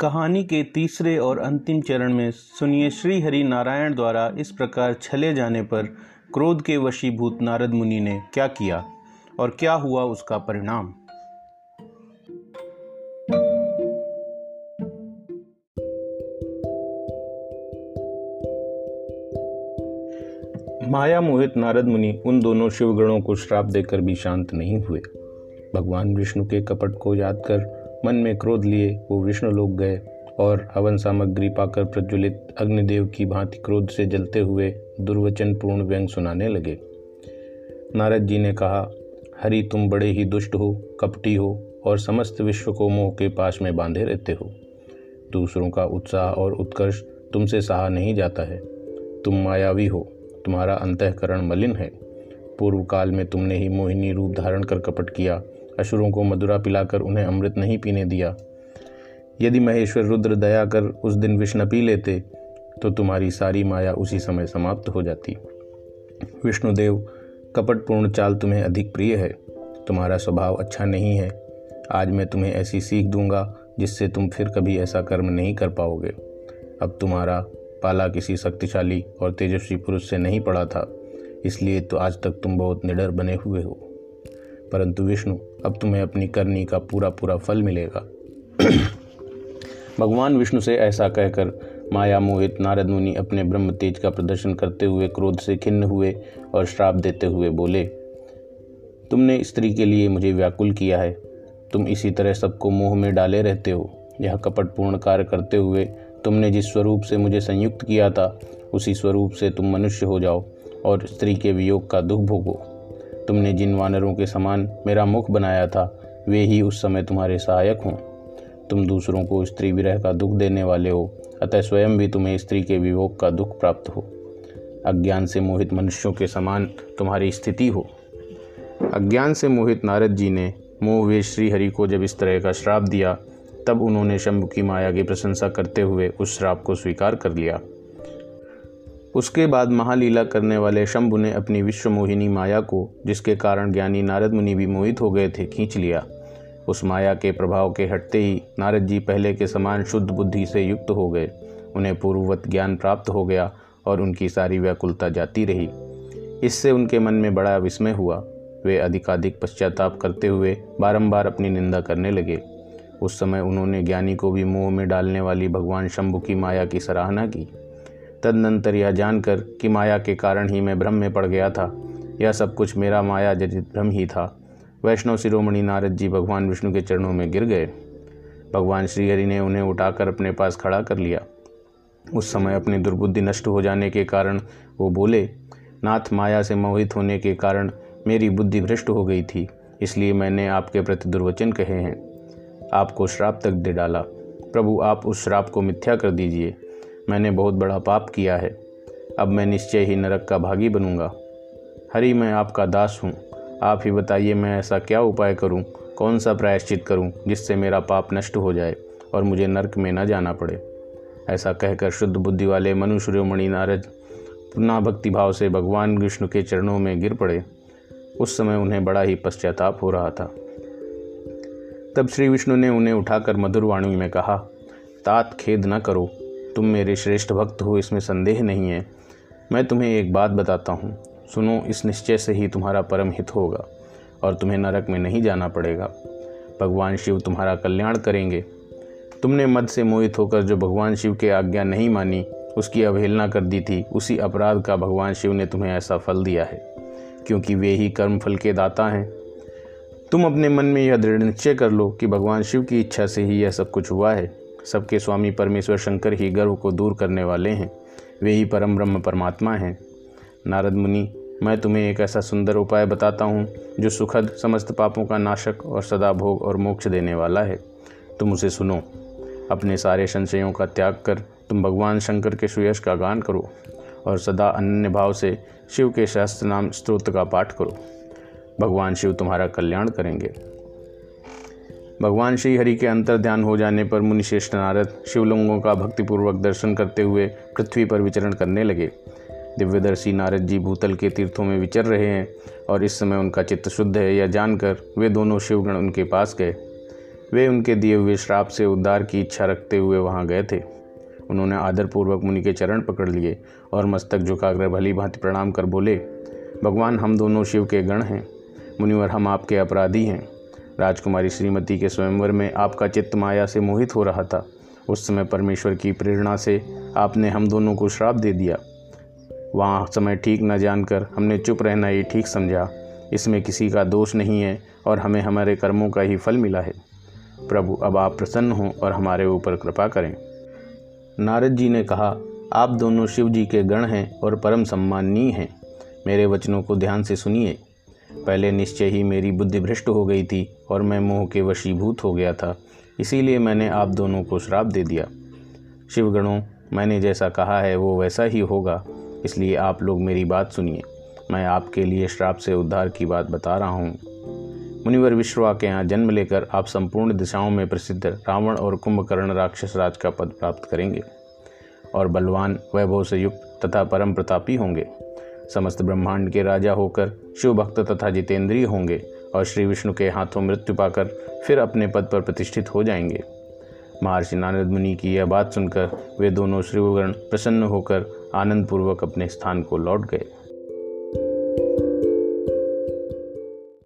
कहानी के तीसरे और अंतिम चरण में सुनिए श्री हरि नारायण द्वारा इस प्रकार छले जाने पर क्रोध के वशीभूत नारद मुनि ने क्या किया और क्या हुआ उसका परिणाम? माया मोहित नारद मुनि उन दोनों शिवगणों को श्राप देकर भी शांत नहीं हुए। भगवान विष्णु के कपट को याद कर मन में क्रोध लिए, वो विष्णु लोग गए और हवन सामग्री पाकर प्रज्वलित अग्निदेव की भांति क्रोध से जलते हुए दुर्वचन पूर्ण व्यंग सुनाने लगे। नारद जी ने कहा, हरि, तुम बड़े ही दुष्ट हो, कपटी हो और समस्त विश्व को मोह के पास में बांधे रहते हो। दूसरों का उत्साह और उत्कर्ष तुमसे सहा नहीं जाता है। तुम मायावी हो, तुम्हारा अंतकरण मलिन है। पूर्व काल में तुमने ही मोहिनी रूप धारण कर कपट किया असुरों को मधुरा पिलाकर उन्हें अमृत नहीं पीने दिया। यदि महेश्वर रुद्र दया कर उस दिन विष न पी लेते तो तुम्हारी सारी माया उसी समय समाप्त हो जाती। विष्णुदेव, कपटपूर्ण चाल तुम्हें अधिक प्रिय है। तुम्हारा स्वभाव अच्छा नहीं है। आज मैं तुम्हें ऐसी सीख दूँगा, जिससे तुम फिर कभी ऐसा कर्म नहीं कर पाओगे। अब तुम्हारा पाला किसी शक्तिशाली और तेजस्वी पुरुष से नहीं पड़ा था, इसलिए तो आज तक तुम बहुत निडर बने हुए हो। परंतु विष्णु, अब तुम्हें अपनी करनी का पूरा पूरा फल मिलेगा। भगवान विष्णु से ऐसा कहकर माया, मोहित, नारद मुनि अपने ब्रह्म तेज का प्रदर्शन करते हुए क्रोध से खिन्न हुए और श्राप देते हुए बोले, तुमने स्त्री के लिए मुझे व्याकुल किया है। तुम इसी तरह सबको मोह में डाले रहते हो। यह कपटपूर्ण कार्य करते हुए तुमने जिस स्वरूप से मुझे संयुक्त किया था, उसी स्वरूप से तुम मनुष्य हो जाओ और स्त्री के वियोग का दुख भोगो। तुमने जिन वानरों के समान मेरा मुख बनाया था, वे ही उस समय तुम्हारे सहायक हों। तुम दूसरों को स्त्री विरह का दुख देने वाले हो, अतः स्वयं भी तुम्हें स्त्री के वियोग का दुख प्राप्त हो। अज्ञान से मोहित मनुष्यों के समान तुम्हारी स्थिति हो। अज्ञान से मोहित नारद जी ने मोह वे श्री हरि को जब इस तरह का श्राप दिया, तब उन्होंने शंभु की माया की प्रशंसा करते हुए उस श्राप को स्वीकार कर लिया। उसके बाद महालीला करने वाले शंभु ने अपनी विश्व मोहिनी माया को, जिसके कारण ज्ञानी नारद मुनि भी मोहित हो गए थे, खींच लिया। उस माया के प्रभाव के हटते ही नारद जी पहले के समान शुद्ध बुद्धि से युक्त हो गए। उन्हें पूर्ववत ज्ञान प्राप्त हो गया और उनकी सारी व्याकुलता जाती रही। इससे उनके मन में बड़ा विस्मय हुआ। वे अधिकाधिक पश्चाताप करते हुए बारंबार अपनी निंदा करने लगे। उस समय उन्होंने ज्ञानी को भी मुँह में डालने वाली भगवान शंभु की माया की सराहना की। तदनंतर यह जानकर कि माया के कारण ही मैं भ्रम में पड़ गया था। यह सब कुछ मेरा माया जजित भ्रम ही था। वैष्णव शिरोमणि नारद जी भगवान विष्णु के चरणों में गिर गए। भगवान श्रीहरि ने उन्हें उठाकर अपने पास खड़ा कर लिया। उस समय अपनी दुर्बुद्धि नष्ट हो जाने के कारण वो बोले, नाथ, माया से मोहित होने के कारण मेरी बुद्धि भ्रष्ट हो गई थी, इसलिए मैंने आपके प्रति दुर्वचन कहे हैं। आपको श्राप तक दे डाला। प्रभु, आप उस श्राप को मिथ्या कर दीजिए। मैंने बहुत बड़ा पाप किया है। अब मैं निश्चय ही नरक का भागी बनूँगा। हरि, मैं आपका दास हूँ। आप ही बताइए मैं ऐसा क्या उपाय करूँ? कौन सा प्रायश्चित करूँ जिससे मेरा पाप नष्ट हो जाए और मुझे नरक में न जाना पड़े? ऐसा कहकर शुद्ध बुद्धि वाले मनुष्योमणि नारद पुनः भक्तिभाव से भगवान विष्णु के चरणों में गिर पड़े। उस समय उन्हें बड़ा ही पश्चाताप हो रहा था। तब श्री विष्णु ने उन्हें उठाकर मधुर वाणी में कहा, तात खेद न करो। तुम मेरे श्रेष्ठ भक्त हो, इसमें संदेह नहीं है। मैं तुम्हें एक बात बताता हूँ। सुनो, इस निश्चय से ही तुम्हारा परम हित होगा, और तुम्हें नरक में नहीं जाना पड़ेगा। भगवान शिव तुम्हारा कल्याण करेंगे। तुमने मद से मोहित होकर जो भगवान शिव के आज्ञा नहीं मानी, उसकी अवहेलना कर दी थी, उसी अपराध का भगवान शिव ने तुम्हें ऐसा फल दिया है, क्योंकि वे ही कर्म फल के दाता हैं। तुम अपने मन में यह दृढ़ निश्चय कर लो कि भगवान शिव की इच्छा से ही यह सब कुछ हुआ है। सबके स्वामी परमेश्वर शंकर ही गर्व को दूर करने वाले हैं। वे ही परम ब्रह्म परमात्मा हैं। नारद मुनि, मैं तुम्हें एक ऐसा सुंदर उपाय बताता हूँ, जो सुखद समस्त पापों का नाशक और सदा भोग और मोक्ष देने वाला है। तुम उसे सुनो। अपने सारे संशयों का त्याग कर तुम भगवान शंकर के सुयश का गान करो और सदा अन्य भाव से शिव के शास्त्र नाम स्त्रोत्र का पाठ करो। भगवान शिव तुम्हारा कल्याण करेंगे। भगवान श्री हरि के अंतर ध्यान हो जाने पर मुनिश्रेष्ठ नारद शिवलिंगों का भक्तिपूर्वक दर्शन करते हुए पृथ्वी पर विचरण करने लगे। दिव्यदर्शी नारद जी भूतल के तीर्थों में विचर रहे हैं और इस समय उनका चित्त शुद्ध है यह जानकर वे दोनों शिवगण उनके पास गए। वे उनके दिए हुए श्राप से उद्धार की इच्छा रखते हुए वहाँ गए थे। उन्होंने आदरपूर्वक मुनि के चरण पकड़ लिए और मस्तक झुकाकर भली भांति प्रणाम कर बोले, भगवान, हम दोनों शिव के गण हैं। मुनिवर, हम आपके अपराधी हैं। राजकुमारी श्रीमती के स्वयंवर में आपका चित्त माया से मोहित हो रहा था। उस समय परमेश्वर की प्रेरणा से आपने हम दोनों को श्राप दे दिया। वहाँ समय ठीक न जानकर हमने चुप रहना ही ठीक समझा। इसमें किसी का दोष नहीं है और हमें हमारे कर्मों का ही फल मिला है। प्रभु, अब आप प्रसन्न हों और हमारे ऊपर कृपा करें। नारद जी ने कहा, आप दोनों शिव जी के गण हैं और परम सम्माननीय हैं। मेरे वचनों को ध्यान से सुनिए। पहले निश्चय ही मेरी बुद्धि भ्रष्ट हो गई थी और मैं मोह के वशीभूत हो गया था। इसीलिए मैंने आप दोनों को श्राप दे दिया। शिवगणों, मैंने जैसा कहा है वो वैसा ही होगा। इसलिए आप लोग मेरी बात सुनिए। मैं आपके लिए श्राप से उद्धार की बात बता रहा हूँ। मुनिवर विश्वा के यहाँ जन्म लेकर आप संपूर्ण दिशाओं में प्रसिद्ध रावण और कुंभकर्ण राक्षस राज का पद प्राप्त करेंगे। और बलवान, वैभव से युक्त तथा परम प्रतापी होंगे। समस्त ब्रह्मांड के राजा होकर शिव भक्त तथा जितेंद्रीय होंगे और श्री विष्णु के हाथों मृत्यु पाकर फिर अपने पद पर प्रतिष्ठित हो जाएँगे। महर्षि नारद मुनि की यह बात सुनकर वे दोनों श्रीगण प्रसन्न होकर आनंदपूर्वक अपने स्थान को लौट गए।